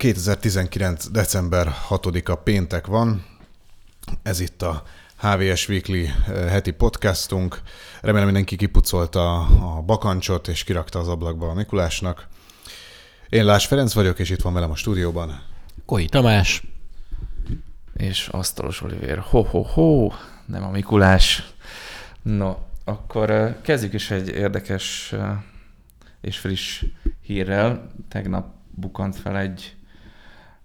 2019. december 6-a péntek van. Ez itt a HVS Weekly heti podcastunk. Remélem mindenki kipucolta a bakancsot és kirakta az ablakba a Mikulásnak. Én Lás Ferenc vagyok, és itt van velem a stúdióban. Koi Tamás. És Asztalos Olivér. Ho-ho-ho, nem a Mikulás. No, akkor kezdjük is egy érdekes és friss hírrel. Tegnap bukant fel egy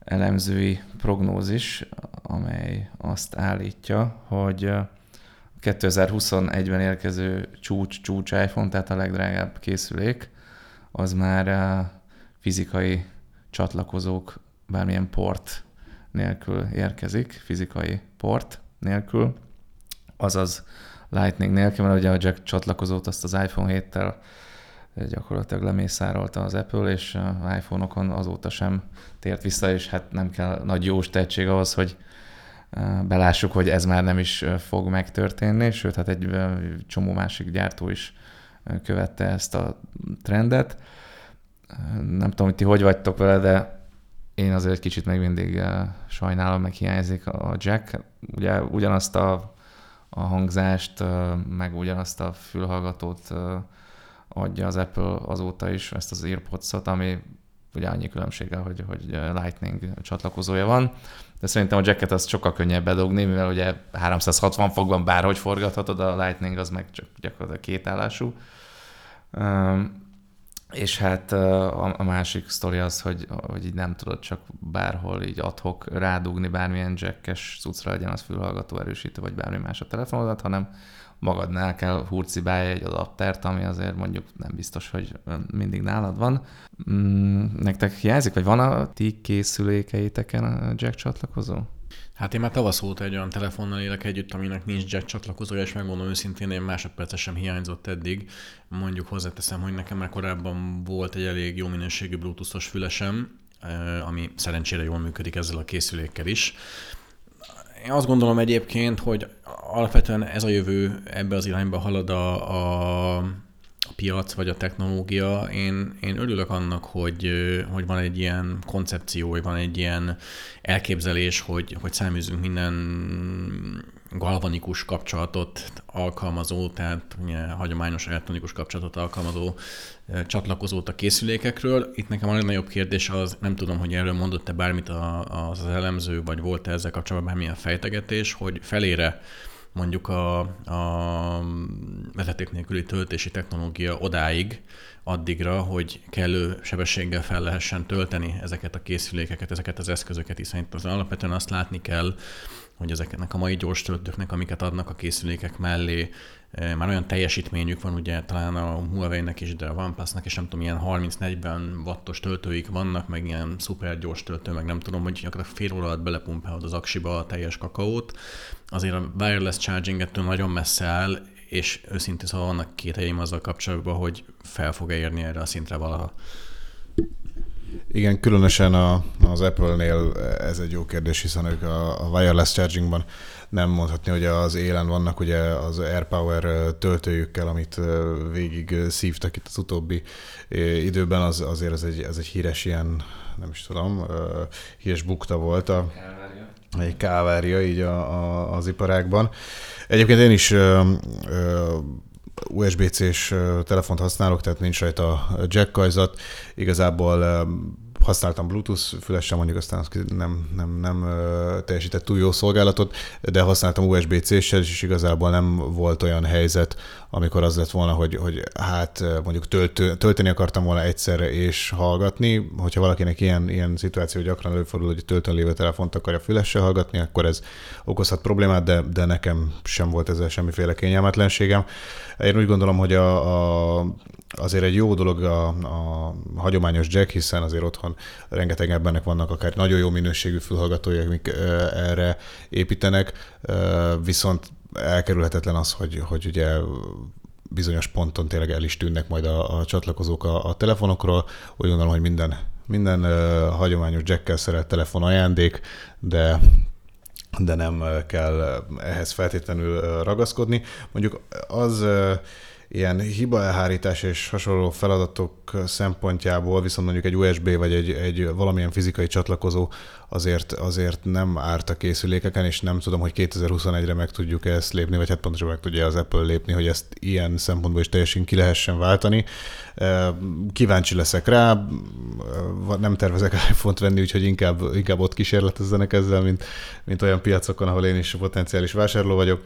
elemzői prognózis, amely azt állítja, hogy 2021-ben érkező csúcs, csúcs iPhone, tehát a legdrágább készülék, az már fizikai csatlakozók bármilyen port nélkül érkezik, fizikai port nélkül, azaz Lightning nélkül, mert ugye a jack csatlakozót azt az iPhone 7-tel gyakorlatilag lemészárolta az Apple, és az iPhone-okon azóta sem tért vissza, és hát nem kell nagy jós tehetség ahhoz, hogy belássuk, hogy ez már nem is fog megtörténni, sőt, hát egy csomó másik gyártó is követte ezt a trendet. Nem tudom, hogy ti hogy vagytok vele, de én azért egy kicsit még mindig sajnálom, meg hiányzik a jack. Ugye ugyanazt a, a hangzást, meg ugyanazt a fülhallgatót adja az Apple azóta is, ezt az AirPods-ot, ami ugye annyi különbséggel, hogy, hogy Lightning csatlakozója van, de szerintem a jacket az sokkal könnyebb bedugni, mivel ugye 360 fokban bárhogy forgathatod, a Lightning az meg csak gyakorlatilag kétállású. És hát a, másik sztori az, hogy, hogy így nem tudod csak bárhol így adhok rádugni bármilyen jackes cuccra legyen az fülhallgató erősítő, vagy bármi más a telefonodat, hanem magadnál kell hurcibálja egy adaptert, ami azért mondjuk nem biztos, hogy mindig nálad van. Mm, nektek hiányzik, vagy van a ti készülékeiteken a jack csatlakozó? Hát én már tavasz óta egy olyan telefonnal élek együtt, aminek nincs jack csatlakozója, és megmondom őszintén, én másodpercet sem hiányzott eddig. Mondjuk hozzáteszem, hogy nekem már korábban volt egy elég jó minőségű bluetoothos fülesem, ami szerencsére jól működik ezzel a készülékkel is. Én azt gondolom egyébként, hogy alapvetően ez a jövő, ebbe az irányba halad a, a, piac vagy a technológia. Én, én örülök annak, hogy, hogy van egy ilyen koncepció, vagy van egy ilyen elképzelés, hogy, hogy száműzünk minden galvanikus kapcsolatot alkalmazó, tehát ugye, hagyományos elektronikus kapcsolatot alkalmazó csatlakozót a készülékekről. Itt nekem a legnagyobb kérdés az, nem tudom, hogy erről mondott-e bármit az elemző, vagy volt-e ezzel kapcsolatban bármilyen fejtegetés, hogy felére mondjuk a, a vezeték nélküli töltési technológia odáig, addigra, hogy kellő sebességgel fel lehessen tölteni ezeket a készülékeket, ezeket az eszközöket, hiszen itt az alapvetően azt látni kell, hogy ezeknek a mai gyors töltőknek, amiket adnak a készülékek mellé, már olyan teljesítményük van, ugye talán a Huawei-nek is, de a OnePlus-nak is nem tudom, ilyen 30-40 wattos töltőik vannak, meg ilyen szuper gyors töltő, meg nem tudom, hogy gyakorlatilag fél óra alatt belepumpálod az aksiba a teljes kakaót. Azért a wireless charging ettől nagyon messze áll, és őszintén szóval vannak két helyeim azzal kapcsolatban, hogy fel fog érni erre a szintre valaha. Igen, különösen a, az Apple-nél ez egy jó kérdés, hiszen ők a, a wireless chargingban nem mondhatni, hogy az élen vannak ugye az AirPower töltőjükkel, amit végig szívtak itt az utóbbi időben, az, azért ez egy, ez egy híres ilyen, nem is tudom, híres bukta volt a, egy kávária így a, a, az iparákban. Egyébként én is USB-C-s telefont használok, tehát nincs rajta jack kajzat. Igazából használtam Bluetooth fülessel, mondjuk aztán az nem, nem, nem teljesített túl jó szolgálatot, de használtam USB-C-sel, és igazából nem volt olyan helyzet, amikor az lett volna, hogy, hogy hát mondjuk tölt, tölteni akartam volna egyszerre és hallgatni. Hogyha valakinek ilyen, ilyen szituáció gyakran előfordul, hogy töltön lévő telefont akarja fülessel hallgatni, akkor ez okozhat problémát, de, de nekem sem volt ezzel semmiféle kényelmetlenségem. Én úgy gondolom, hogy a, a azért egy jó dolog a, a hagyományos jack, hiszen azért otthon rengeteg embernek vannak akár nagyon jó minőségű fülhallgatói, amik erre építenek, viszont elkerülhetetlen az, hogy, hogy ugye bizonyos ponton tényleg el is tűnnek majd a, a csatlakozók a, a telefonokról. Úgy gondolom, hogy minden, minden uh, hagyományos jackkel szeret telefon ajándék, de de nem kell ehhez feltétlenül ragaszkodni. Mondjuk az ilyen hiba elhárítás és hasonló feladatok szempontjából viszont mondjuk egy USB vagy egy, egy valamilyen fizikai csatlakozó azért, azért nem árt a készülékeken, és nem tudom, hogy 2021-re meg tudjuk ezt lépni, vagy hát pontosan meg tudja az Apple lépni, hogy ezt ilyen szempontból is teljesen ki lehessen váltani. Kíváncsi leszek rá, nem tervezek iPhone-t venni, úgyhogy inkább, inkább ott kísérletezzenek ezzel, mint, mint olyan piacokon, ahol én is potenciális vásárló vagyok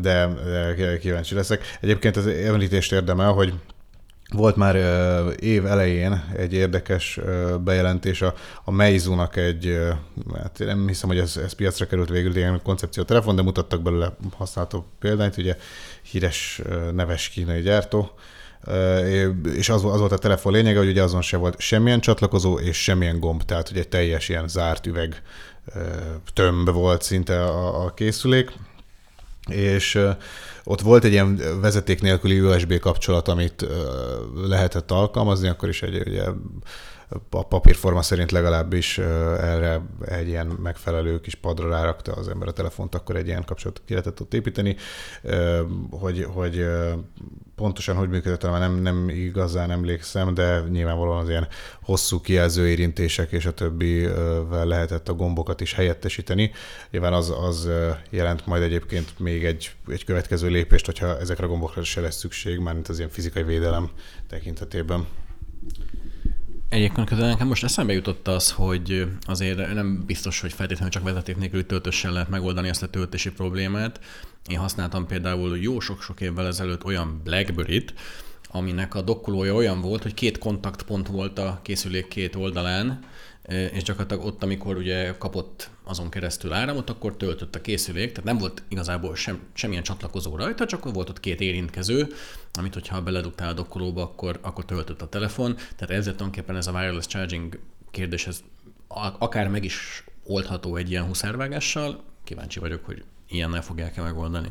de, de kíváncsi leszek. Egyébként az említést érdemel, hogy volt már év elején egy érdekes bejelentés a, a Meizu-nak egy, hát nem hiszem, hogy ez, ez piacra került végül, ilyen koncepció telefon, de mutattak belőle használható példányt, ugye híres neves kínai gyártó, és az, az volt a telefon lényege, hogy ugye azon se volt semmilyen csatlakozó és semmilyen gomb, tehát ugye teljes ilyen zárt üveg tömb volt szinte a, a készülék, és ott volt egy ilyen vezeték nélküli USB kapcsolat, amit lehetett alkalmazni, akkor is egy ugye, a papírforma szerint legalábbis erre egy ilyen megfelelő kis padra rárakta az ember a telefont, akkor egy ilyen kapcsolatot ki lehetett ott építeni, hogy, hogy pontosan hogy működött, már nem, nem igazán emlékszem, de nyilvánvalóan az ilyen hosszú kijelző érintések és a többivel lehetett a gombokat is helyettesíteni. Nyilván az, az jelent majd egyébként még egy, egy következő lépést, hogyha ezekre a gombokra se lesz szükség, mármint az ilyen fizikai védelem tekintetében. Egyébként közben nekem most eszembe jutott az, hogy azért nem biztos, hogy feltétlenül csak vezeték nélküli töltéssel lehet megoldani ezt a töltési problémát. Én használtam például jó sok-sok évvel ezelőtt olyan Blackberry-t, aminek a dokkolója olyan volt, hogy két kontaktpont volt a készülék két oldalán, és gyakorlatilag ott, amikor ugye kapott azon keresztül áramot, akkor töltött a készülék, tehát nem volt igazából sem, semmilyen csatlakozó rajta, csak volt ott két érintkező, amit hogyha beledugtál a dokkolóba, akkor, akkor töltött a telefon, tehát ezzel tulajdonképpen ez a wireless charging kérdés, ez akár meg is oldható egy ilyen huszárvágással, kíváncsi vagyok, hogy ilyennel fogják-e megoldani.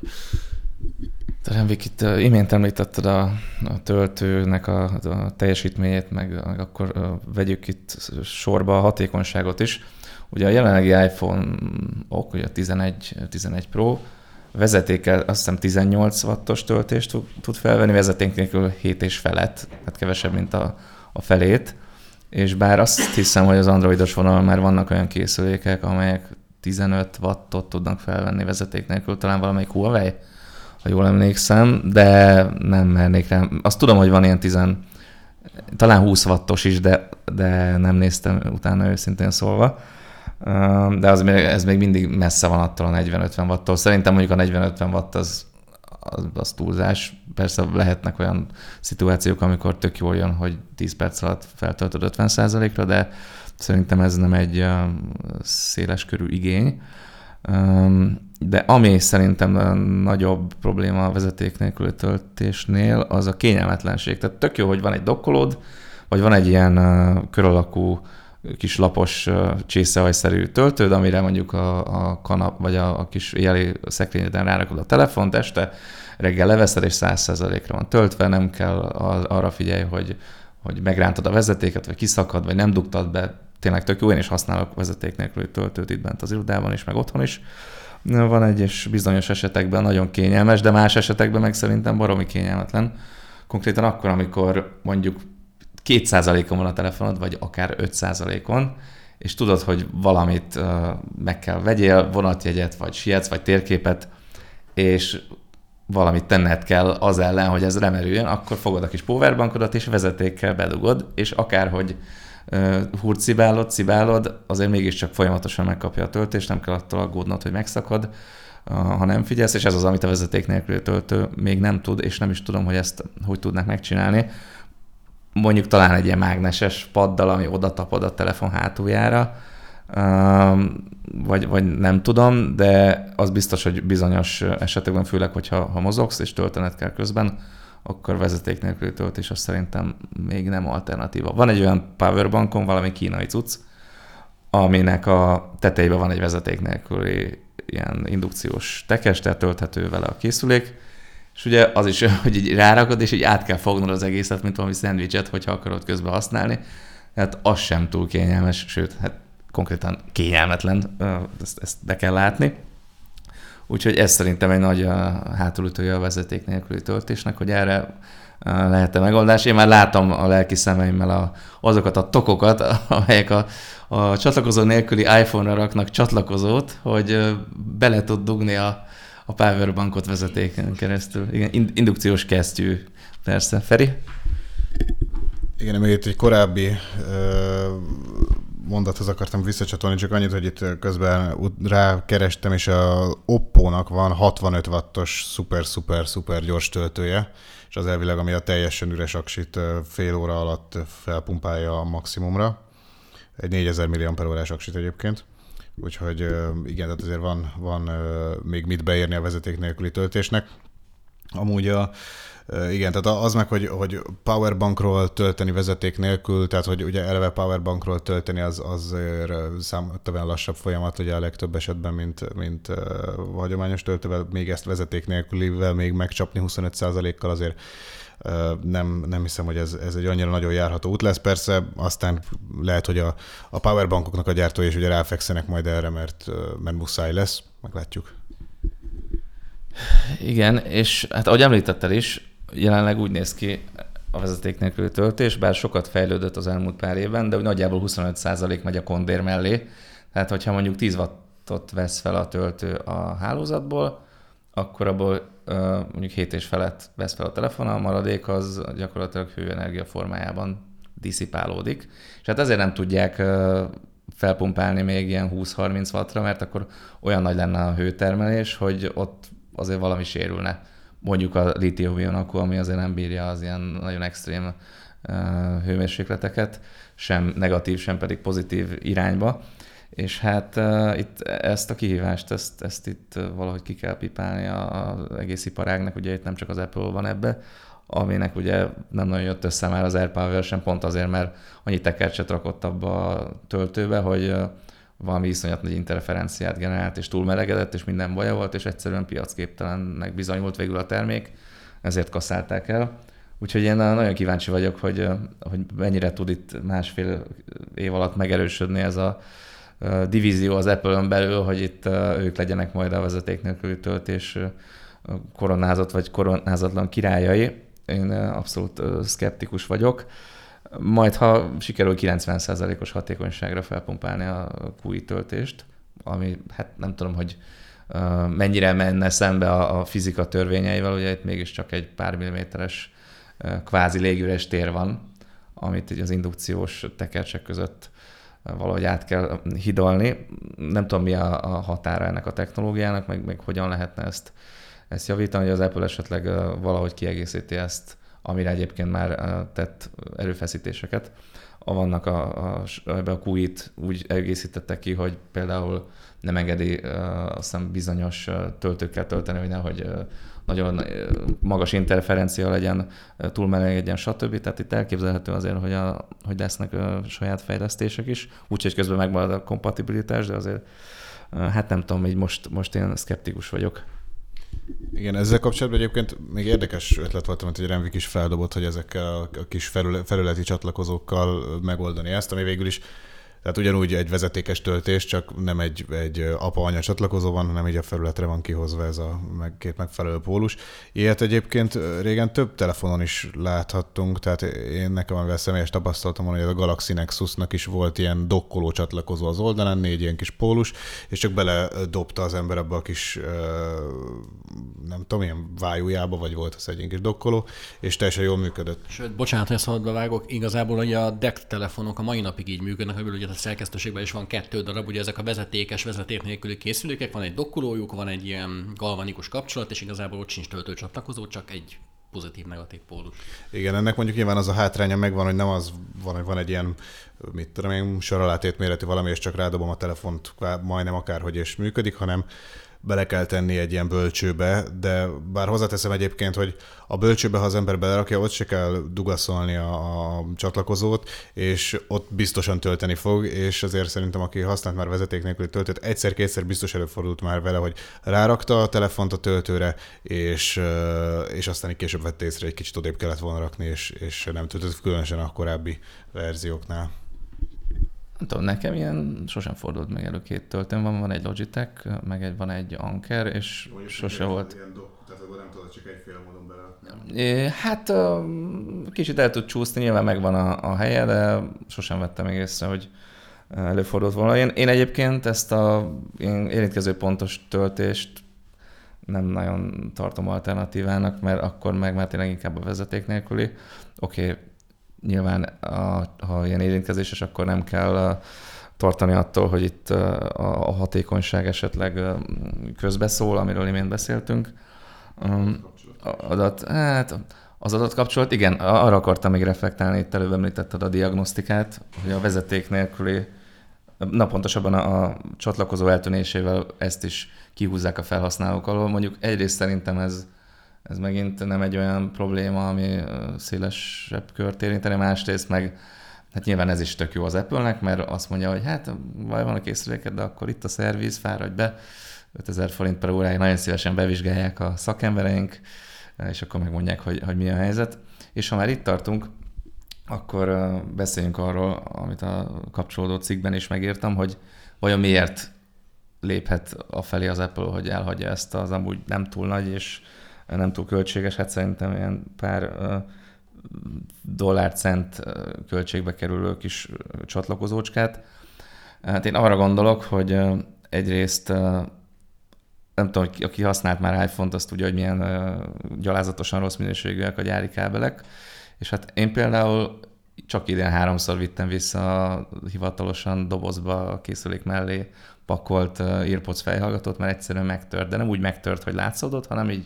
Remvik, itt imént említetted a, a töltőnek a, a teljesítményét, meg, meg akkor vegyük itt sorba a hatékonyságot is. Ugye a jelenlegi iPhone-ok, ugye a 11, 11 Pro vezetékkel azt hiszem 18 wattos töltést tud felvenni, vezeték nélkül 7 és felett, tehát kevesebb, mint a, a felét. És bár azt hiszem, hogy az androidos vonalon már vannak olyan készülékek, amelyek 15 wattot tudnak felvenni vezeték nélkül, talán valamelyik Huawei, ha jól emlékszem, de nem mernék rá. Azt tudom, hogy van ilyen 10, talán 20 wattos is, de, de nem néztem utána őszintén szólva. De az, ez még mindig messze van attól a 40-50 wattól. Szerintem mondjuk a 40-50 watt az, az, az túlzás. Persze lehetnek olyan szituációk, amikor tök jól jön, hogy 10 perc alatt feltöltöd 50%-ra, de szerintem ez nem egy széles körű igény. De ami szerintem nagyobb probléma a vezeték nélküli töltésnél, az a kényelmetlenség. Tehát tök jó, hogy van egy dokkolód, vagy van egy ilyen kör alakú kis lapos csészehajszerű töltőd, amire mondjuk a, a kanap, vagy a, a kis éjjeli szekrényeden rárakod a telefont, este reggel leveszed, és 100%-ra van töltve, nem kell arra figyelj, hogy, hogy megrántod a vezetéket, vagy kiszakad, vagy nem dugtad be. Tényleg tök jó, én is használok vezeték nélküli töltőt itt bent az irodában is, meg otthon is. Van egyes bizonyos esetekben nagyon kényelmes, de más esetekben meg szerintem baromi kényelmetlen. Konkrétan akkor, amikor mondjuk 2%-on van a telefonod, vagy akár 5%-on, és tudod, hogy valamit meg kell vegyél, vonatjegyet, vagy sietsz, vagy térképet, és valamit tenned kell az ellen, hogy ez remerüljön, akkor fogod a kis powerbankodat, és vezetékkel bedugod, és akárhogy hurcibálod, cibálod, azért mégiscsak folyamatosan megkapja a töltést, nem kell attól aggódnod, hogy megszakad, ha nem figyelsz, és ez az, amit a vezeték nélkül töltő még nem tud, és nem is tudom, hogy ezt hogy tudnak megcsinálni. Mondjuk talán egy ilyen mágneses paddal, ami oda tapad a telefon hátuljára, vagy, vagy nem tudom, de az biztos, hogy bizonyos esetekben, főleg, hogyha ha mozogsz és töltened kell közben, akkor vezeték nélküli töltés az szerintem még nem alternatíva. Van egy olyan powerbankon, valami kínai cucc, aminek a tetejében van egy vezeték nélküli ilyen indukciós tekes, tehát tölthető vele a készülék, és ugye az is, hogy így rárakod, és így át kell fognod az egészet, mint valami szendvicset, hogyha akarod közben használni. Hát az sem túl kényelmes, sőt, hát konkrétan kényelmetlen, ezt, ezt be kell látni. Úgyhogy ez szerintem egy nagy hátulütője a vezeték nélküli töltésnek, hogy erre lehet-e megoldás. Én már látom a lelki szemeimmel a, azokat a tokokat, amelyek a, a csatlakozó nélküli iPhone-ra raknak csatlakozót, hogy bele tud dugni a, a powerbankot vezetéken keresztül. Igen, indukciós kesztyű, persze. Feri? Igen, még itt egy korábbi mondathoz akartam visszacsatolni, csak annyit, hogy itt közben rákerestem, és a Oppo-nak van 65 wattos szuper, szuper, szuper gyors töltője, és az elvileg, ami a teljesen üres aksit fél óra alatt felpumpálja a maximumra. Egy 4000 mAh aksit egyébként. Úgyhogy igen, tehát azért van, van még mit beérni a vezeték nélküli töltésnek. Amúgy a, igen, tehát az meg, hogy, hogy powerbankról tölteni vezeték nélkül, tehát hogy ugye eleve powerbankról tölteni az azért számtalan lassabb folyamat ugye a legtöbb esetben, mint, mint uh, hagyományos töltővel, még ezt vezeték nélkülivel még megcsapni 25%-kal azért nem, nem hiszem, hogy ez, ez egy annyira nagyon járható út lesz. Persze aztán lehet, hogy a, a powerbankoknak a gyártói is ugye ráfekszenek majd erre, mert, mert muszáj lesz, meglátjuk. Igen, és hát ahogy említettel is, jelenleg úgy néz ki a vezeték nélküli töltés, bár sokat fejlődött az elmúlt pár évben, de úgy nagyjából 25% megy a kondér mellé. Tehát, hogyha mondjuk 10 wattot vesz fel a töltő a hálózatból, akkor abból mondjuk 7 és felett vesz fel a telefon, a maradék az gyakorlatilag hőenergia formájában diszipálódik. És hát ezért nem tudják felpumpálni még ilyen 20-30 wattra, mert akkor olyan nagy lenne a hőtermelés, hogy ott azért valami sérülne mondjuk a litium akkor, ami azért nem bírja az ilyen nagyon extrém hőmérsékleteket, sem negatív, sem pedig pozitív irányba. És hát uh, itt ezt a kihívást, ezt, ezt itt valahogy ki kell pipálni az egész iparágnak, ugye itt nem csak az Apple van ebbe, aminek ugye nem nagyon jött össze már az AirPower sem, pont azért, mert annyi tekercset rakott abba a töltőbe, hogy valami iszonyat nagy interferenciát generált, és túlmelegedett, és minden baja volt, és egyszerűen piacképtelennek bizonyult végül a termék, ezért kasszálták el. Úgyhogy én nagyon kíváncsi vagyok, hogy, hogy mennyire tud itt másfél év alatt megerősödni ez a divízió az Apple-ön belül, hogy itt ők legyenek majd a vezeték nélküli töltés koronázott vagy koronázatlan királyai. Én abszolút szkeptikus vagyok majd ha sikerül 90%-os hatékonyságra felpumpálni a QI töltést, ami hát nem tudom, hogy mennyire menne szembe a, fizika törvényeivel, ugye itt mégiscsak egy pár milliméteres kvázi légüres tér van, amit így az indukciós tekercsek között valahogy át kell hidalni. Nem tudom, mi a, a határa ennek a technológiának, meg, meg hogyan lehetne ezt, ezt javítani, hogy az Apple esetleg valahogy kiegészíti ezt amire egyébként már tett erőfeszítéseket. Vannak a, a, a QI-t úgy egészítette ki, hogy például nem engedi azt hiszem bizonyos töltőkkel tölteni, hogy nehogy nagyon magas interferencia legyen, túl meleg stb. Tehát itt elképzelhető azért, hogy, a, hogy lesznek a saját fejlesztések is, úgyhogy közben megmarad a kompatibilitás, de azért hát nem tudom, így most, most én szkeptikus vagyok. Igen, ezzel kapcsolatban egyébként még érdekes ötlet volt, amit egy Renvik is feldobott, hogy ezekkel a kis felületi csatlakozókkal megoldani ezt, ami végül is tehát ugyanúgy egy vezetékes töltés, csak nem egy, egy apa-anya csatlakozó van, hanem így a felületre van kihozva ez a meg, két megfelelő pólus. Ilyet egyébként régen több telefonon is láthattunk, tehát én nekem, amivel személyes tapasztalatom van, hogy a Galaxy Nexusnak is volt ilyen dokkoló csatlakozó az oldalán, négy ilyen kis pólus, és csak bele dobta az ember abba a kis, nem tudom, ilyen vájújába, vagy volt az egy ilyen kis dokkoló, és teljesen jól működött. Sőt, bocsánat, hogy szabadba vágok, igazából hogy a DECT telefonok a mai napig így működnek, hogy ugye a szerkesztőségben is van kettő darab, ugye ezek a vezetékes, vezeték nélküli készülékek, van egy dokkolójuk, van egy ilyen galvanikus kapcsolat, és igazából ott sincs töltőcsatlakozó, csak egy pozitív-negatív pólus. Igen, ennek mondjuk nyilván az a hátránya megvan, hogy nem az van, hogy van egy ilyen, mit tudom én, soralátét méretű valami, és csak rádobom a telefont majdnem akárhogy és működik, hanem bele kell tenni egy ilyen bölcsőbe, de bár hozzáteszem egyébként, hogy a bölcsőbe, ha az ember belerakja, ott se kell dugaszolni a, a csatlakozót, és ott biztosan tölteni fog, és azért szerintem, aki használt már vezeték nélküli töltőt, egyszer-kétszer biztos előfordult már vele, hogy rárakta a telefont a töltőre, és, és aztán később vett észre, egy kicsit odébb kellett volna rakni, és, és nem töltött különösen a korábbi verzióknál. Nem tudom, nekem ilyen sosem fordult meg elő két töltőm van, van egy Logitech, meg egy, van egy Anker, és Mondjuk sose volt. Ilyen do, tehát nem tudod csak egyféle módon bele. É, hát kicsit el tud csúszni, nyilván megvan a, a helye, de sosem vettem még észre, hogy előfordult volna. Én, én egyébként ezt a érintkező pontos töltést nem nagyon tartom alternatívának, mert akkor meg már tényleg inkább a vezeték nélküli. Oké, okay, nyilván a, ha ilyen érintkezéses, akkor nem kell tartani attól, hogy itt a hatékonyság esetleg közbeszól, amiről imént beszéltünk. Adat, hát az adatkapcsolat, igen, arra akartam még reflektálni, itt előbb említetted a diagnosztikát, hogy a vezeték nélküli, na pontosabban a, a csatlakozó eltűnésével ezt is kihúzzák a felhasználók alól. Mondjuk egyrészt szerintem ez, ez megint nem egy olyan probléma, ami szélesebb kört érinteni, másrészt meg hát nyilván ez is tök jó az Apple-nek, mert azt mondja, hogy hát vaj van a készüléket, de akkor itt a szerviz, fáradj be, 5000 forint per óráig nagyon szívesen bevizsgálják a szakembereink, és akkor megmondják, hogy, hogy mi a helyzet. És ha már itt tartunk, akkor beszéljünk arról, amit a kapcsolódó cikkben is megírtam, hogy vajon miért léphet a felé az Apple, hogy elhagyja ezt az amúgy nem túl nagy és nem túl költséges, hát szerintem ilyen pár dollár-cent költségbe kerülő kis csatlakozócskát. Hát én arra gondolok, hogy egyrészt nem tudom, aki használt már iPhone-t, azt tudja, hogy milyen gyalázatosan rossz minőségűek a gyári kábelek. És hát én például csak idén háromszor vittem vissza hivatalosan dobozba a készülék mellé pakolt Earpods fejhallgatót, mert egyszerűen megtört, de nem úgy megtört, hogy látszódott, hanem így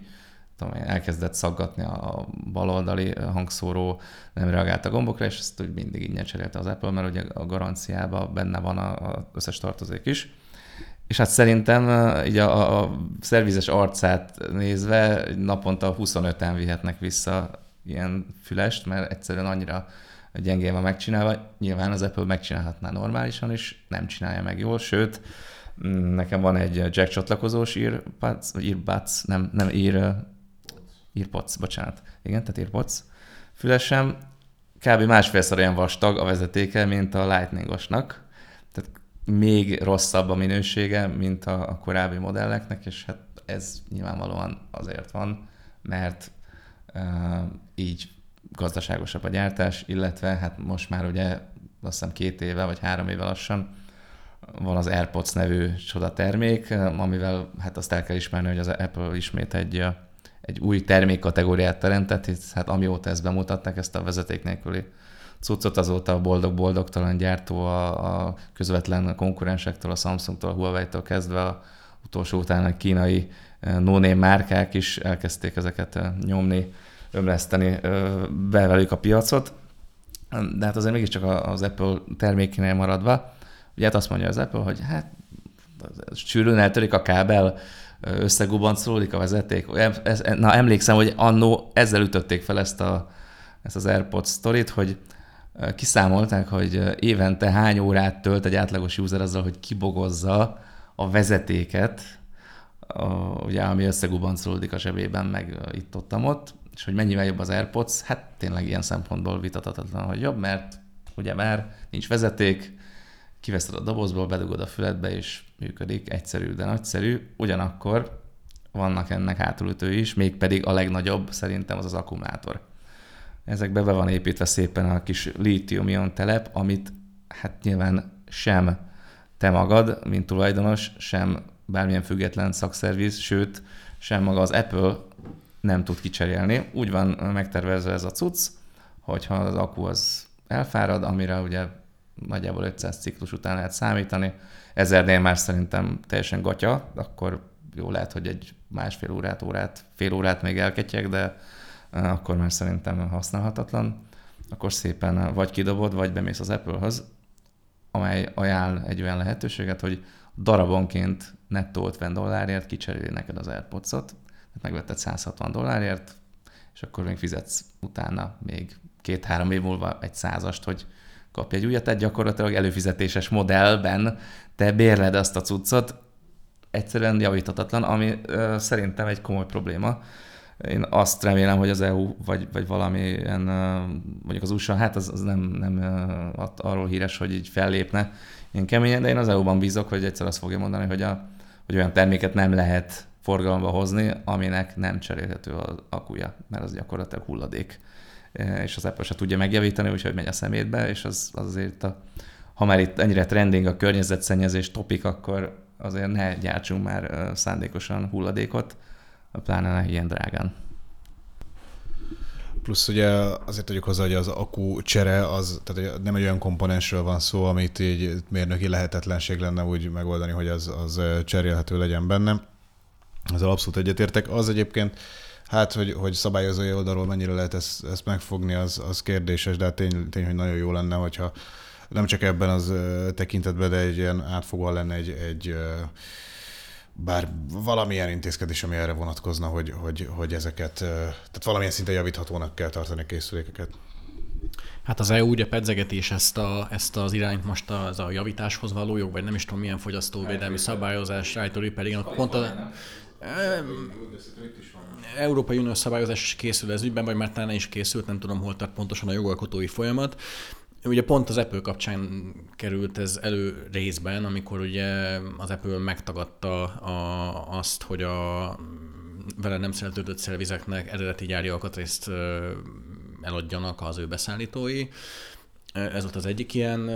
tudom, elkezdett szaggatni a baloldali hangszóró, nem reagált a gombokra, és ezt úgy mindig így cserélte az Apple, mert ugye a garanciában benne van az összes tartozék is. És hát szerintem így a, a szervizes arcát nézve naponta 25-en vihetnek vissza ilyen fülest, mert egyszerűen annyira gyengén van megcsinálva. Nyilván az Apple megcsinálhatná normálisan is, nem csinálja meg jól, sőt, mm, nekem van egy jack csatlakozós earbuds, earbuds, nem, nem ear, earpods, bocsánat. Igen, tehát earpods fülesem, kb. másfélszer olyan vastag a vezetéke, mint a Lightning-osnak. Tehát még rosszabb a minősége, mint a, korábbi modelleknek, és hát ez nyilvánvalóan azért van, mert uh, így gazdaságosabb a gyártás, illetve hát most már ugye azt hiszem két éve vagy három éve lassan van az AirPods nevű csoda termék, amivel hát azt el kell ismerni, hogy az Apple ismét egy, egy új termékkategóriát teremtett, hisz hát amióta ezt bemutatták, ezt a vezeték nélküli cuccot, azóta a boldog-boldogtalan gyártó a, a közvetlen konkurensektől, a Samsungtól, a Huawei-től kezdve a utolsó után a kínai no márkák is elkezdték ezeket nyomni ömleszteni be velük a piacot, de hát azért mégiscsak az Apple termékénél maradva, ugye hát azt mondja az Apple, hogy hát sűrűn eltörik a kábel, összegubancolódik a vezeték. Na emlékszem, hogy annó ezzel ütötték fel ezt, a, ezt az AirPods sztorit, hogy kiszámolták, hogy évente hány órát tölt egy átlagos user azzal, hogy kibogozza a vezetéket, a, ugye, ami összegubancolódik a zsebében, meg itt-ott-ott, és hogy mennyivel jobb az AirPods, hát tényleg ilyen szempontból vitathatatlan, hogy jobb, mert ugye már nincs vezeték, kiveszed a dobozból, bedugod a füledbe, és működik, egyszerű, de nagyszerű. Ugyanakkor vannak ennek hátulütői is, mégpedig a legnagyobb szerintem az az akkumulátor. Ezekbe be van építve szépen a kis lítium-ion telep, amit hát nyilván sem te magad, mint tulajdonos, sem bármilyen független szakszerviz, sőt, sem maga az Apple nem tud kicserélni. Úgy van megtervezve ez a cucc, hogyha az akku az elfárad, amire ugye nagyjából 500 ciklus után lehet számítani, ezernél már szerintem teljesen gatya, akkor jó lehet, hogy egy másfél órát, órát, fél órát még elketyek, de akkor már szerintem használhatatlan. Akkor szépen vagy kidobod, vagy bemész az Apple-hoz, amely ajánl egy olyan lehetőséget, hogy darabonként nettó 50 dollárért kicseréli neked az AirPods-ot, megvetted 160 dollárért, és akkor még fizetsz utána még két-három év múlva egy százast, hogy kapj egy újat, tehát gyakorlatilag előfizetéses modellben te bérled azt a cuccot, egyszerűen javítatatlan, ami ö, szerintem egy komoly probléma, én azt remélem, hogy az EU vagy, vagy valamilyen, mondjuk az USA, hát az, az nem, nem arról híres, hogy így fellépne ilyen keményen, de én az EU-ban bízok, hogy egyszer azt fogja mondani, hogy, a, hogy olyan terméket nem lehet forgalomba hozni, aminek nem cserélhető az akuja, mert az gyakorlatilag hulladék. És az Apple se tudja megjavítani, úgyhogy megy a szemétbe, és az, az azért a, ha már itt ennyire trending a környezetszennyezés topik, akkor azért ne gyártsunk már szándékosan hulladékot, pláne ne ilyen drágán. Plusz ugye azért tegyük hozzá, hogy az akku csere, az, tehát nem egy olyan komponensről van szó, amit így mérnöki lehetetlenség lenne úgy megoldani, hogy az, az cserélhető legyen benne. Ezzel abszolút egyetértek. Az egyébként, hát, hogy, hogy szabályozói oldalról mennyire lehet ezt, ezt megfogni, az, az kérdéses, de hát tény, tény, hogy nagyon jó lenne, hogyha nem csak ebben az tekintetben, de egy ilyen átfogóan lenne egy, egy bár valamilyen intézkedés, ami erre vonatkozna, hogy, hogy, hogy ezeket, tehát valamilyen szinten javíthatónak kell tartani a készülékeket. Hát az EU ugye pedzegeti is ezt, a, ezt az irányt most az a javításhoz való jog, vagy nem is tudom milyen fogyasztóvédelmi szabályozás, rájtóri pedig pont a, Európai Uniós szabályozás is készül ez ügyben, vagy már talán is készült, nem tudom, hol tart pontosan a jogalkotói folyamat. Ugye pont az Apple kapcsán került ez elő részben, amikor ugye az Apple megtagadta a, azt, hogy a vele nem szerződött szervizeknek eredeti gyári alkatrészt eladjanak az ő beszállítói. Ez volt az egyik ilyen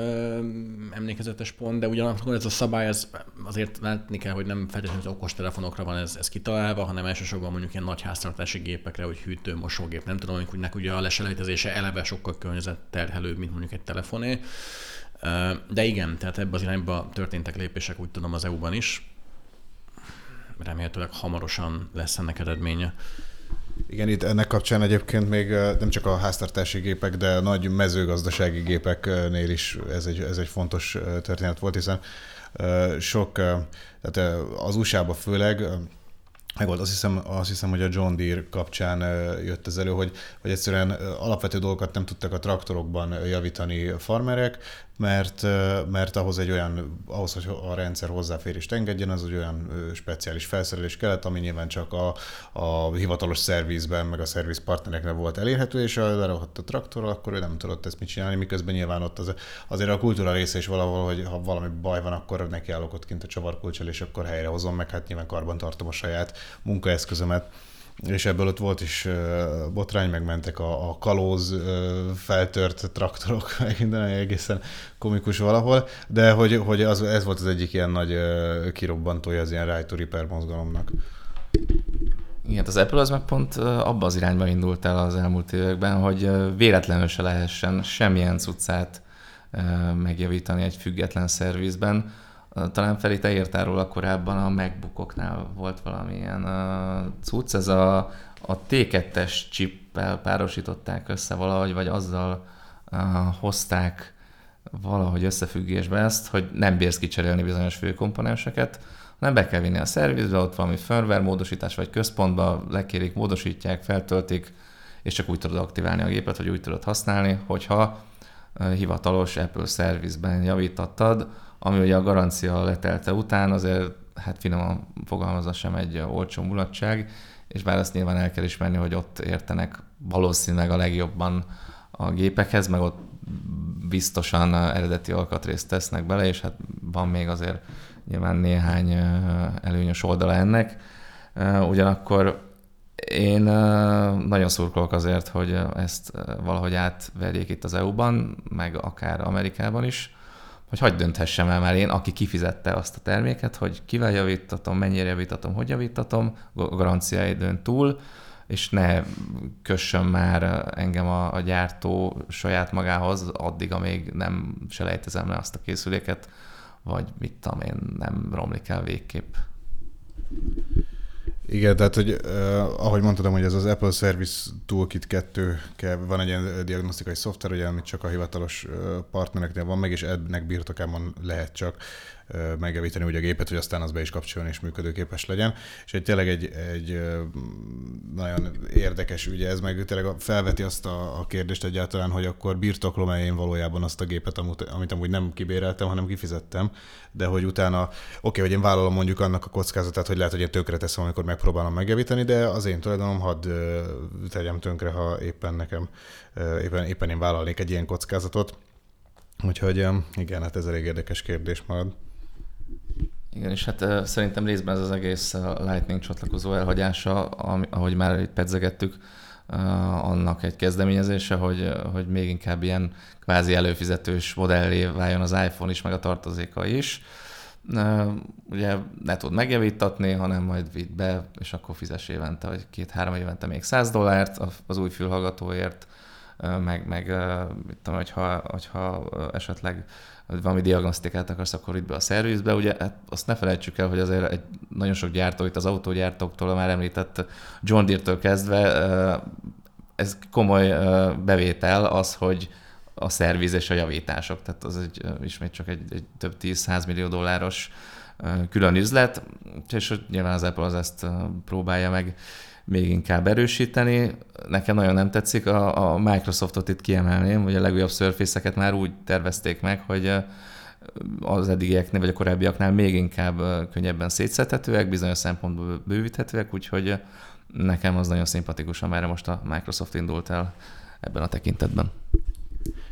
emlékezetes pont, de ugyanakkor ez a szabály ez azért látni kell, hogy nem feltétlenül az okostelefonokra van ez, ez kitalálva, hanem elsősorban mondjuk ilyen nagy háztartási gépekre, hogy hűtő, mosógép, nem tudom, hogy ugye a leselejtezése eleve sokkal környezetterhelőbb, mint mondjuk egy telefoné. De igen, tehát ebbe az irányba történtek lépések, úgy tudom az EU-ban is. Remélhetőleg hamarosan lesz ennek eredménye. Igen, itt ennek kapcsán egyébként még nem csak a háztartási gépek, de nagy mezőgazdasági gépeknél is ez egy, ez egy fontos történet volt, hiszen sok, tehát az USA-ba főleg meg volt, azt hiszem, azt hiszem, hogy a John Deere kapcsán jött ez elő, hogy, hogy egyszerűen alapvető dolgokat nem tudtak a traktorokban javítani farmerek, mert, mert ahhoz egy olyan, ahhoz, hogy a rendszer hozzáférést engedjen, az egy olyan speciális felszerelés kellett, ami nyilván csak a, a hivatalos szervizben, meg a szerviz partnereknek volt elérhető, és ha lerohadt a traktorral, akkor ő nem tudott ezt mit csinálni, miközben nyilván ott az, azért a kultúra része is valahol, hogy ha valami baj van, akkor neki állok ott kint a csavarkulcsal, és akkor helyrehozom, meg hát nyilván karban tartom a saját munkaeszközömet és ebből ott volt is botrány, megmentek a, a kalóz feltört traktorok, meg minden egészen komikus valahol, de hogy, hogy az, ez volt az egyik ilyen nagy kirobbantója az ilyen right to repair mozgalomnak. Igen, az Apple az meg pont abba az irányba indult el az elmúlt években, hogy véletlenül se lehessen semmilyen cuccát megjavítani egy független szervizben, talán Feri, te írtál róla korábban, a MacBookoknál volt valamilyen uh, cucc, ez a, a T2-es chippel párosították össze valahogy, vagy azzal uh, hozták valahogy összefüggésbe ezt, hogy nem bírsz kicserélni bizonyos főkomponenseket, hanem be kell vinni a szervizbe, ott valami firmware módosítás vagy központba, lekérik, módosítják, feltöltik, és csak úgy tudod aktiválni a gépet, hogy úgy tudod használni, hogyha hivatalos Apple szervizben javítottad, ami ugye a garancia letelte után azért, hát finoman fogalmazva sem egy olcsó mulatság, és bár azt nyilván el kell ismerni, hogy ott értenek valószínűleg a legjobban a gépekhez, meg ott biztosan eredeti alkatrészt tesznek bele, és hát van még azért nyilván néhány előnyös oldala ennek. Ugyanakkor én nagyon szurkolok azért, hogy ezt valahogy átverjék itt az EU-ban, meg akár Amerikában is, hogy hagyd dönthessem el már én, aki kifizette azt a terméket, hogy kivel javítatom, mennyire javítatom, hogy javítatom, garanciáidőn túl, és ne kössön már engem a, a gyártó saját magához addig, amíg nem selejtezem le azt a készüléket, vagy mit tudom én, nem romlik el végképp. Igen, tehát, hogy uh, ahogy mondtam, hogy ez az Apple Service Toolkit 2, van egy ilyen diagnosztikai szoftver, ugye, amit csak a hivatalos partnereknél van meg, és ennek birtokában lehet csak megjavítani úgy a gépet, hogy aztán az be is kapcsolni és működőképes legyen. És egy tényleg egy, egy nagyon érdekes ügy ez, meg tényleg felveti azt a, a kérdést egyáltalán, hogy akkor birtoklom-e én valójában azt a gépet, amit, amit amúgy nem kibéreltem, hanem kifizettem, de hogy utána, oké, okay, hogy én vállalom mondjuk annak a kockázatát, hogy lehet, hogy én tönkre teszem, amikor megpróbálom megjavítani, de az én tulajdonom hadd tegyem tönkre, ha éppen nekem, éppen, éppen én vállalnék egy ilyen kockázatot. Úgyhogy igen, hát ez elég érdekes kérdés marad. Igen, és hát uh, szerintem részben ez az egész Lightning csatlakozó elhagyása, ami, ahogy már itt pedzegettük, uh, annak egy kezdeményezése, hogy, hogy még inkább ilyen kvázi előfizetős modellé váljon az iPhone is, meg a tartozéka is. Uh, ugye ne tud megjavítatni, hanem majd vidd be, és akkor fizes évente, vagy két-három évente még 100 dollárt az új fülhallgatóért, meg, meg mit tudom, hogyha, hogyha esetleg valami diagnosztikát akarsz, akkor itt be a szervizbe. Ugye hát azt ne felejtsük el, hogy azért egy nagyon sok gyártó, itt az autógyártóktól, a már említett John Deere-től kezdve, ez komoly bevétel az, hogy a szerviz és a javítások. Tehát az egy, ismét csak egy, egy több tíz millió dolláros külön üzlet, és nyilván az Apple az ezt próbálja meg még inkább erősíteni. Nekem nagyon nem tetszik, a, a Microsoftot itt kiemelném, hogy a legújabb surface már úgy tervezték meg, hogy az eddigieknél vagy a korábbiaknál még inkább könnyebben szétszedhetőek, bizonyos szempontból bővíthetőek, úgyhogy nekem az nagyon szimpatikus, amerre most a Microsoft indult el ebben a tekintetben.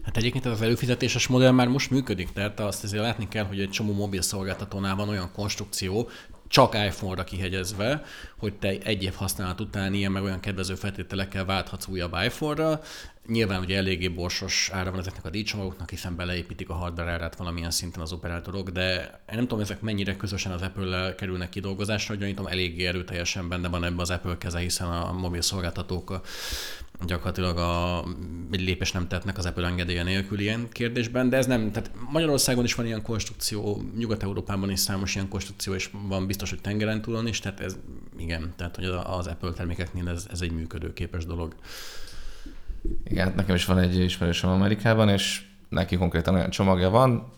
Hát egyébként az előfizetéses modell már most működik, tehát azt azért látni kell, hogy egy csomó mobil szolgáltatónál van olyan konstrukció, csak iPhone-ra kihegyezve, hogy te egy év használat után ilyen meg olyan kedvező feltételekkel válthatsz újabb iPhone-ra. Nyilván ugye eléggé borsos ára van ezeknek a díjcsomagoknak, hiszen beleépítik a hardware árát valamilyen szinten az operátorok, de én nem tudom, ezek mennyire közösen az Apple-lel kerülnek kidolgozásra, gyanítom eléggé erőteljesen benne van ebbe az Apple keze, hiszen a mobil szolgáltatók gyakorlatilag a, egy lépés nem tettnek az Apple engedélye nélkül ilyen kérdésben, de ez nem, tehát Magyarországon is van ilyen konstrukció, Nyugat-Európában is számos ilyen konstrukció, és van biztos, hogy tengeren túlon is, tehát ez igen, tehát hogy az Apple termékeknél ez, ez egy működőképes dolog. Igen, nekem is van egy ismerősöm Amerikában, és neki konkrétan olyan csomagja van,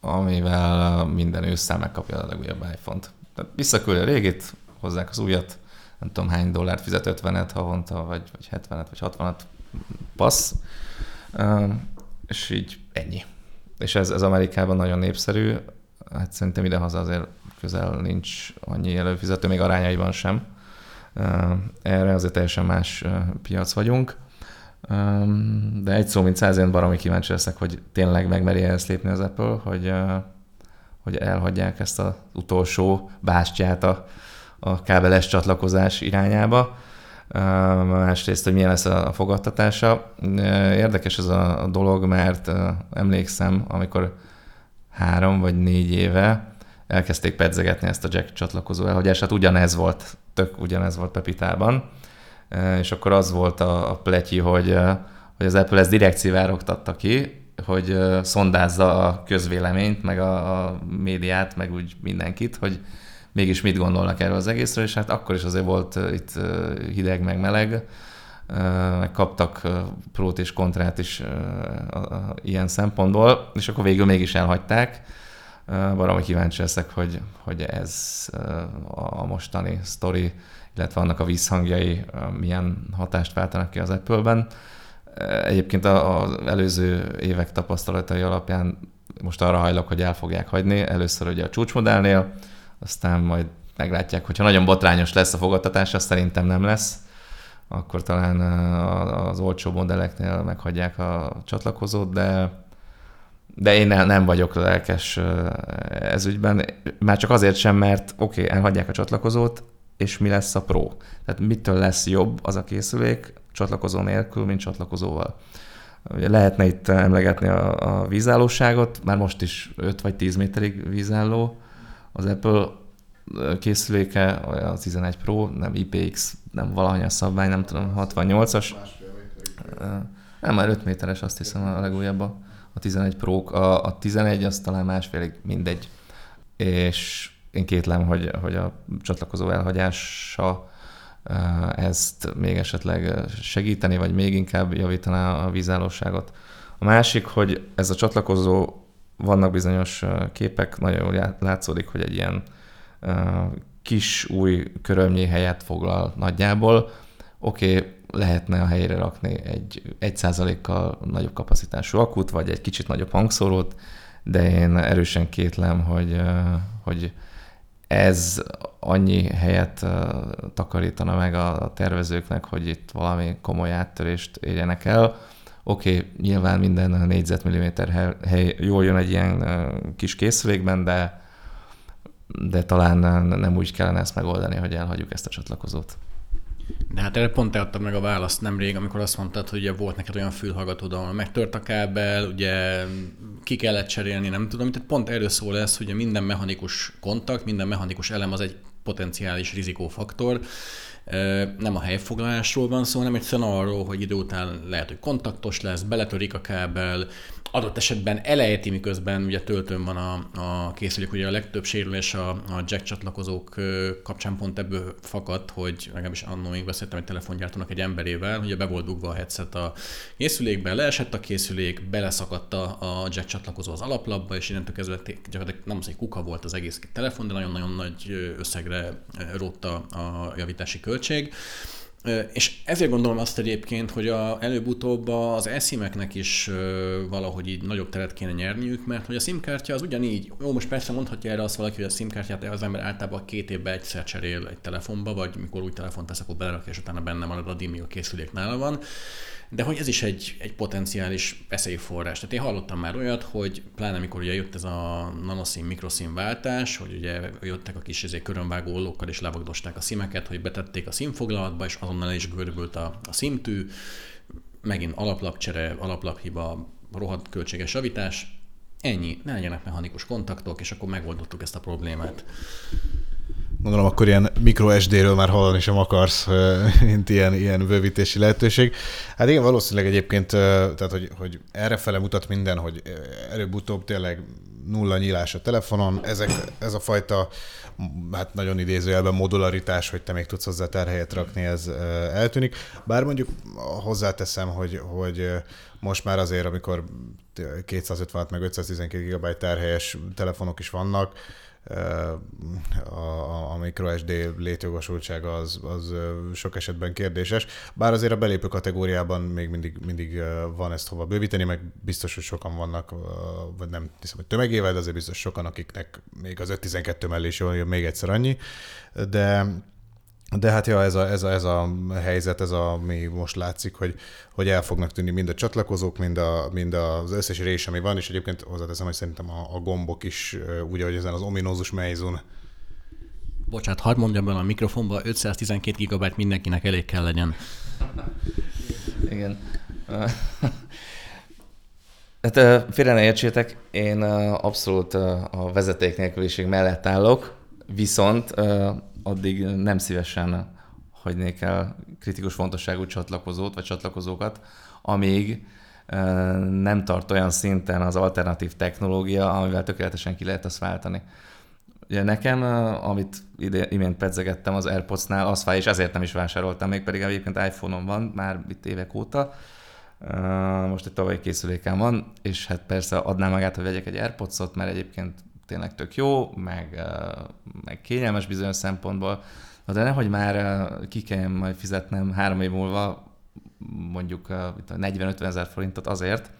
amivel minden ősszel megkapja a legújabb iPhone-t. Tehát visszaküldi a régit, hozzák az újat, nem tudom hány dollárt fizet, 50-et havonta, vagy, vagy 70-et, vagy 60-at passz, és így ennyi. És ez, ez Amerikában nagyon népszerű, hát szerintem idehaza azért közel nincs annyi előfizető, még arányaiban sem. Erre azért teljesen más piac vagyunk. De egy szó, mint száz, én baromi kíváncsi leszek, hogy tényleg megmeri ezt lépni az Apple, hogy, hogy elhagyják ezt az utolsó bástyát a, a kábeles csatlakozás irányába. Másrészt, hogy milyen lesz a fogadtatása. Érdekes ez a dolog, mert emlékszem, amikor három vagy négy éve elkezdték pedzegetni ezt a jack csatlakozó elhagyását, ugyanez volt, tök ugyanez volt Pepitában, és akkor az volt a, a pletyi, hogy, hogy az Apple ezt direkt szivárogtatta ki, hogy szondázza a közvéleményt, meg a, a médiát, meg úgy mindenkit, hogy mégis mit gondolnak erről az egészről, és hát akkor is azért volt itt hideg meg meleg, meg kaptak prót és kontrát is ilyen szempontból, és akkor végül mégis elhagyták. Valami kíváncsi leszek, hogy, hogy ez a mostani sztori, illetve annak a vízhangjai milyen hatást váltanak ki az Apple-ben. Egyébként az előző évek tapasztalatai alapján most arra hajlok, hogy el fogják hagyni. Először ugye a csúcsmodellnél, aztán majd meglátják, hogyha nagyon botrányos lesz a fogadtatás, azt szerintem nem lesz, akkor talán az olcsó modelleknél meghagyják a csatlakozót, de de én nem vagyok lelkes ez ügyben, már csak azért sem, mert oké, okay, elhagyják a csatlakozót, és mi lesz a Pro? Tehát mitől lesz jobb az a készülék csatlakozó nélkül, mint csatlakozóval? Ugye lehetne itt emlegetni a, a vízállóságot, már most is 5 vagy 10 méterig vízálló, az Apple készüléke, az 11 Pro, nem IPX, nem valahogy szabvány, nem tudom, 68-as. Nem, már 5 méteres, azt hiszem a legújabb a, a 11 Pro, a, a 11 az talán másfélig mindegy. És én kétlem, hogy, hogy a csatlakozó elhagyása ezt még esetleg segíteni, vagy még inkább javítaná a vízállóságot. A másik, hogy ez a csatlakozó vannak bizonyos képek, nagyon jól látszódik, hogy egy ilyen kis új körömnyi helyet foglal nagyjából. Oké, okay, lehetne a helyére rakni egy 1%-kal nagyobb kapacitású akut, vagy egy kicsit nagyobb hangszórót, de én erősen kétlem, hogy, hogy ez annyi helyet takarítana meg a tervezőknek, hogy itt valami komoly áttörést érjenek el. Oké, okay, nyilván minden négyzetmilliméter hely jól jön egy ilyen kis készülékben, de, de talán nem úgy kellene ezt megoldani, hogy elhagyjuk ezt a csatlakozót. De hát erre pont adtam meg a választ nemrég, amikor azt mondtad, hogy ugye volt neked olyan fülhallgatód, ahol megtört a kábel, ugye ki kellett cserélni, nem tudom. Tehát pont erről szól ez, hogy minden mechanikus kontakt, minden mechanikus elem az egy potenciális rizikófaktor, nem a helyfoglalásról van szó, hanem egyszerűen arról, hogy idő után lehet, hogy kontaktos lesz, beletörik a kábel, adott esetben elejti, miközben ugye töltőn van a, a készülék, ugye a legtöbb sérülés a, a jack csatlakozók kapcsán pont ebből fakadt, hogy legalábbis annól még beszéltem egy telefongyártónak egy emberével, hogy be volt dugva a headset a készülékbe, leesett a készülék, beleszakadt a, a jack csatlakozó az alaplapba, és innentől kezdve gyakorlatilag nem az, hogy kuka volt az egész telefon, de nagyon-nagyon nagy összegre rótta a javítási költség. És ezért gondolom azt egyébként, hogy a, előbb-utóbb az eszimeknek is valahogy így nagyobb teret kéne nyerniük, mert hogy a SIM-kártya az ugyanígy, jó, most persze mondhatja erre azt valaki, hogy a SIM-kártyát az ember általában két évben egyszer cserél egy telefonba, vagy mikor új telefont tesz, akkor belerakja, és utána benne marad a dimmi a készülék nála van de hogy ez is egy, egy potenciális veszélyforrás. Tehát én hallottam már olyat, hogy pláne amikor ugye jött ez a nanoszín, mikroszín váltás, hogy ugye jöttek a kis ezért körönvágó ollókkal és levagdosták a szimeket, hogy betették a szimfoglalatba, és azonnal is görbült a, a szimtű, megint alaplapcsere, alaplaphiba, rohadt költséges javítás, ennyi, ne legyenek mechanikus kontaktok, és akkor megoldottuk ezt a problémát. Gondolom, akkor ilyen micro SD-ről már hallani sem akarsz, mint ilyen, ilyen bővítési lehetőség. Hát igen, valószínűleg egyébként, tehát hogy, hogy erre fele mutat minden, hogy előbb-utóbb tényleg nulla nyílás a telefonon. Ezek, ez a fajta, hát nagyon idézőjelben modularitás, hogy te még tudsz hozzá terhelyet rakni, ez eltűnik. Bár mondjuk hozzáteszem, hogy, hogy most már azért, amikor 256 meg 512 GB terhelyes telefonok is vannak, a, a microSD létjogosultsága az, az sok esetben kérdéses. Bár azért a belépő kategóriában még mindig, mindig van ezt hova bővíteni, meg biztos, hogy sokan vannak, vagy nem hiszem, hogy tömegével, de azért biztos sokan, akiknek még az 512 mellé is jön még egyszer annyi. De de hát ja, ez a, ez, a, ez a helyzet, ez a, ami most látszik, hogy, hogy el fognak tűnni mind a csatlakozók, mind, a, mind az összes rés, ami van, és egyébként hozzáteszem, hogy szerintem a, a gombok is, úgy, ahogy ezen az ominózus mejzun. Bocsát, hadd mondjam bele a mikrofonba, 512 GB mindenkinek elég kell legyen. Igen. Hát félre ne értsétek, én abszolút a vezeték nélküliség mellett állok, viszont addig nem szívesen hagynék el kritikus fontosságú csatlakozót vagy csatlakozókat, amíg nem tart olyan szinten az alternatív technológia, amivel tökéletesen ki lehet ezt váltani. Ugye nekem, amit ide, imént pedzegettem az AirPods-nál, az fáj, és ezért nem is vásároltam, még pedig egyébként iPhone-on van már itt évek óta. Most egy tavalyi készüléken van, és hát persze adnám magát, hogy vegyek egy AirPods-ot, mert egyébként tényleg tök jó, meg, meg kényelmes bizonyos szempontból, de nehogy már ki kell majd fizetnem három év múlva mondjuk 40-50 ezer forintot azért,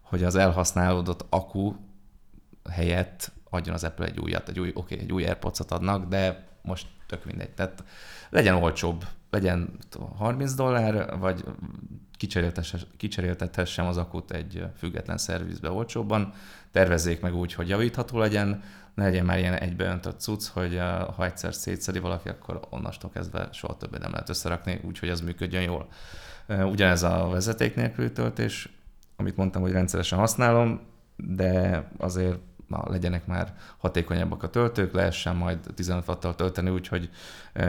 hogy az elhasználódott akku helyett adjon az Apple egy újat, egy új, oké, okay, egy új airpods adnak, de most tök mindegy. Tehát legyen olcsóbb, legyen 30 dollár, vagy kicseréltethessem az akut egy független szervizbe olcsóbban, tervezzék meg úgy, hogy javítható legyen, ne legyen már ilyen egybeöntött cucc, hogy ha egyszer szétszedi valaki, akkor onnastól kezdve soha többet nem lehet összerakni, úgyhogy ez működjön jól. Ugyanez a vezeték nélküli töltés, amit mondtam, hogy rendszeresen használom, de azért na, legyenek már hatékonyabbak a töltők, lehessen majd 15 wattal tölteni, úgyhogy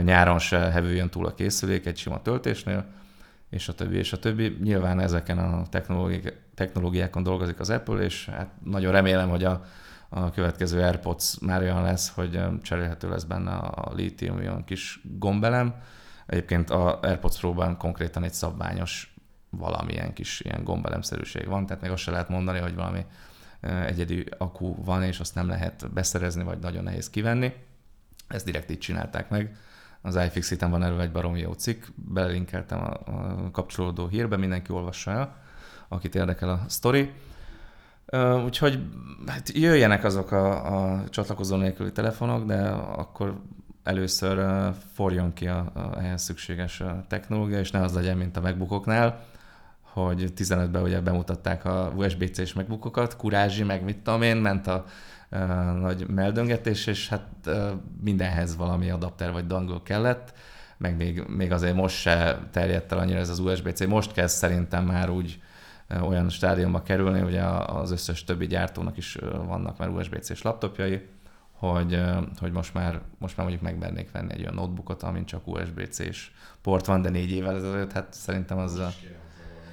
nyáron se hevüljön túl a készülék egy sima töltésnél, és a többi, és a többi. Nyilván ezeken a technológiákon dolgozik az Apple, és hát nagyon remélem, hogy a, a következő AirPods már olyan lesz, hogy cserélhető lesz benne a lítium, olyan kis gombelem. Egyébként a AirPods Pro-ban konkrétan egy szabványos valamilyen kis ilyen gombelemszerűség van, tehát még azt se lehet mondani, hogy valami egyedi akku van, és azt nem lehet beszerezni, vagy nagyon nehéz kivenni. Ezt direkt így csinálták meg. Az iFixit-en van erről egy baromi jó cikk, belinkeltem a, a kapcsolódó hírbe, mindenki olvassa el, akit érdekel a sztori. Úgyhogy hát jöjjenek azok a, a csatlakozó nélküli telefonok, de akkor először forjon ki a, a ehhez szükséges technológia, és ne az legyen, mint a megbukoknál, hogy 15-ben ugye bemutatták a USB-C-s megbukokat, kurázsi, meg mit tudom én, ment a nagy meldöngetés, és hát mindenhez valami adapter vagy dongle kellett, meg még, még azért most se terjedt el annyira ez az USB-C. Most kezd szerintem már úgy olyan stádiumba kerülni, ugye az összes többi gyártónak is vannak már USB-C-s laptopjai, hogy, hogy most, már, most már mondjuk megmernék venni egy olyan notebookot, amin csak USB-C-s port van, de négy évvel ezelőtt, hát szerintem az... A...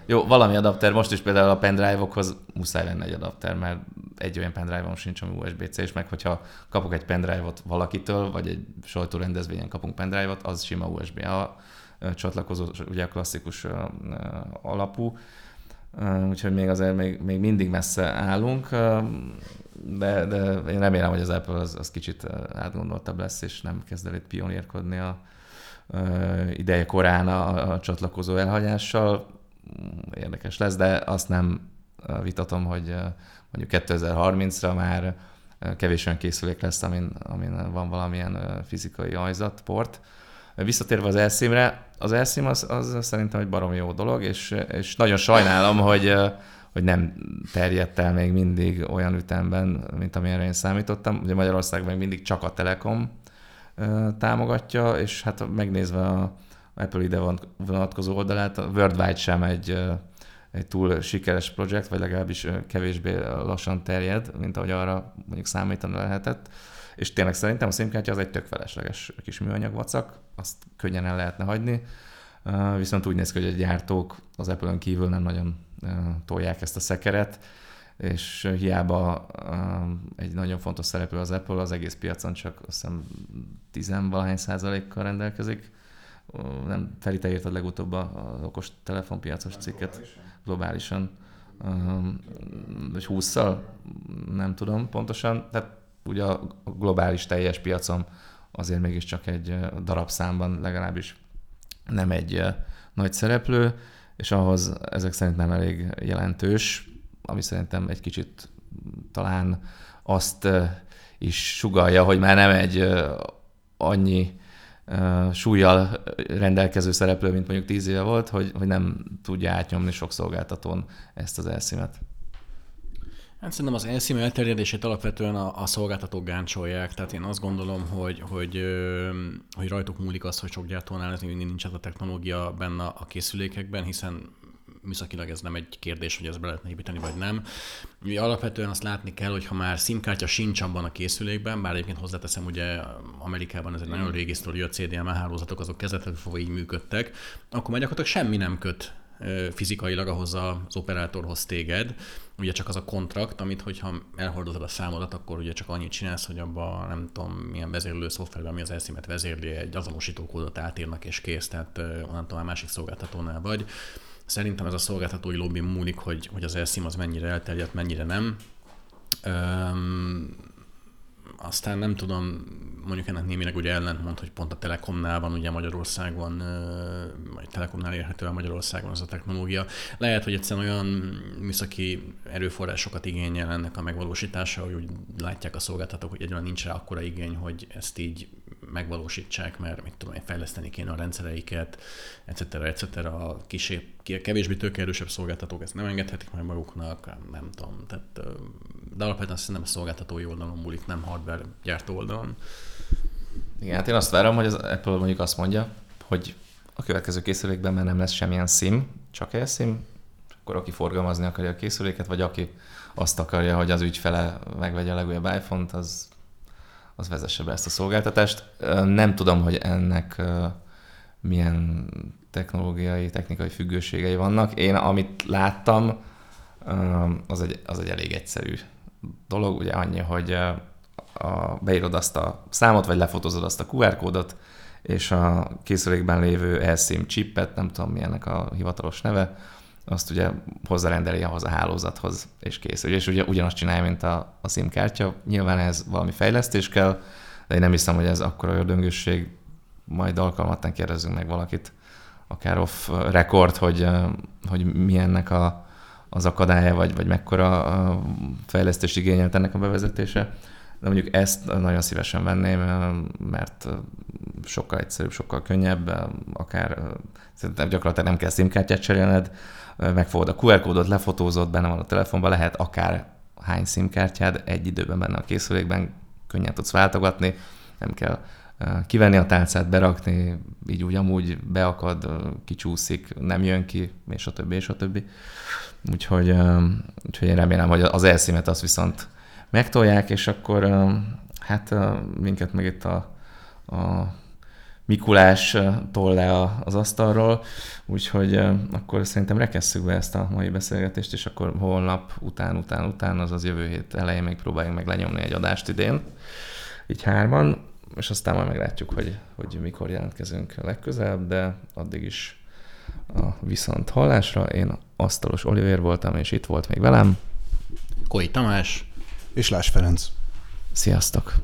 Jó, valami adapter, most is például a pendrive-okhoz muszáj lenne egy adapter, mert egy olyan pendrive-om sincs, ami USB-C, és meg hogyha kapok egy pendrive-ot valakitől, vagy egy sajtó rendezvényen kapunk pendrive-ot, az sima USB-A csatlakozó, ugye a klasszikus alapú, úgyhogy még azért még, még mindig messze állunk, de, de én remélem, hogy az Apple az, az kicsit átgondoltabb lesz, és nem kezd el itt pionírkodni a, ideje korán a, a csatlakozó elhagyással. Érdekes lesz, de azt nem vitatom, hogy mondjuk 2030-ra már kevés olyan készülék lesz, amin, amin van valamilyen fizikai port. Visszatérve az elszímre, az elszím az, az szerintem egy baromi jó dolog, és, és nagyon sajnálom, hogy, hogy nem terjedt el még mindig olyan ütemben, mint amilyenre én számítottam. Ugye Magyarország még mindig csak a Telekom támogatja, és hát megnézve a Apple ide vonatkozó oldalát, a Worldwide sem egy, egy túl sikeres projekt, vagy legalábbis kevésbé lassan terjed, mint ahogy arra mondjuk számítani lehetett. És tényleg szerintem a SIM-kártya az egy tök felesleges kis műanyag vacak, azt könnyen el lehetne hagyni. Viszont úgy néz ki, hogy a gyártók az Apple-ön kívül nem nagyon tolják ezt a szekeret, és hiába egy nagyon fontos szereplő az Apple, az egész piacon csak azt hiszem tizenvalahány százalékkal rendelkezik. Nem, Feri, te írtad legutóbb az okos telefonpiacos cikket globálisan. Vagy 20 Nem tudom pontosan. Tehát ugye a globális teljes piacon azért mégiscsak egy darabszámban legalábbis nem egy nagy szereplő, és ahhoz ezek szerint nem elég jelentős, ami szerintem egy kicsit talán azt is sugalja, hogy már nem egy annyi súlyjal rendelkező szereplő, mint mondjuk tíz éve volt, hogy, hogy nem tudja átnyomni sok szolgáltatón ezt az elszímet. Hát szerintem az elszím elterjedését alapvetően a, a szolgáltatók gáncsolják, tehát én azt gondolom, hogy, hogy, hogy rajtuk múlik az, hogy sok gyártónál ez mindig nincs ez a technológia benne a készülékekben, hiszen műszakilag ez nem egy kérdés, hogy ezt be lehetne építeni, vagy nem. Ugye alapvetően azt látni kell, hogy ha már SIM-kártya sincs abban a készülékben, bár egyébként hozzáteszem, ugye Amerikában ez egy nagyon régi sztori, a CDMA hálózatok azok kezdetek fogva így működtek, akkor már gyakorlatilag semmi nem köt fizikailag ahhoz az operátorhoz téged. Ugye csak az a kontrakt, amit hogyha elhordozod a számodat, akkor ugye csak annyit csinálsz, hogy abban nem tudom milyen vezérlő szoftverben, ami az elszímet vezérli, egy azonosítókódot átírnak és kész, tehát onnantól már másik szolgáltatónál vagy. Szerintem ez a szolgáltatói lobby múlik, hogy, hogy az elszím az mennyire elterjedt, mennyire nem. Üm, aztán nem tudom, mondjuk ennek némileg ugye ellentmond, hogy pont a Telekomnál van ugye Magyarországon, vagy Telekomnál érhető el Magyarországon az a technológia. Lehet, hogy egyszerűen olyan műszaki erőforrásokat igényel ennek a megvalósítása, hogy úgy látják a szolgáltatók, hogy egyáltalán nincs rá akkora igény, hogy ezt így megvalósítsák, mert mit tudom én, fejleszteni kéne a rendszereiket, etc. etc. A kisé, kevésbé tőkeerősebb szolgáltatók ezt nem engedhetik meg maguknak, nem tudom. Tehát, de alapvetően szerintem a szolgáltatói oldalon múlik, nem hardware gyártó oldalon. Igen, hát én azt várom, hogy az Apple mondjuk azt mondja, hogy a következő készülékben már nem lesz semmilyen SIM, csak SIM, akkor aki forgalmazni akarja a készüléket, vagy aki azt akarja, hogy az ügyfele megvegye a legújabb iPhone-t, az az vezesse be ezt a szolgáltatást. Nem tudom, hogy ennek milyen technológiai, technikai függőségei vannak. Én amit láttam, az egy, az egy elég egyszerű dolog, ugye annyi, hogy a, beírod azt a számot, vagy lefotózod azt a QR kódot, és a készülékben lévő eSIM chipet, nem tudom milyennek a hivatalos neve, azt ugye hozzárendeli ahhoz a hálózathoz, és kész. És ugye ugyanazt csinálja, mint a, a SIM kártya. Nyilván ez valami fejlesztés kell, de én nem hiszem, hogy ez akkora ördöngösség. Majd alkalmattán kérdezzünk meg valakit, akár off record, hogy, hogy milyennek a, az akadálya, vagy, vagy mekkora fejlesztés igényelt ennek a bevezetése. De mondjuk ezt nagyon szívesen venném, mert sokkal egyszerűbb, sokkal könnyebb, akár gyakorlatilag nem kell SIM-kártyát cserélned, megfogod a QR kódot, lefotózod, benne van a telefonban, lehet akár hány SIM-kártyád egy időben benne a készülékben, könnyen tudsz váltogatni, nem kell kivenni a tálcát, berakni, így úgy amúgy beakad, kicsúszik, nem jön ki, és a többi, és a többi. Úgyhogy, úgyhogy én remélem, hogy az elszimet azt viszont megtolják, és akkor hát minket meg itt a, a Mikulás tol le az asztalról, úgyhogy akkor szerintem rekesszük be ezt a mai beszélgetést, és akkor holnap után, után, után, azaz jövő hét elején még próbáljunk meg lenyomni egy adást idén, így hárman, és aztán majd meglátjuk, hogy, hogy mikor jelentkezünk legközelebb, de addig is a viszont hallásra. Én Asztalos Oliver voltam, és itt volt még velem. Koi Tamás. És Lás Ferenc. Sziasztok!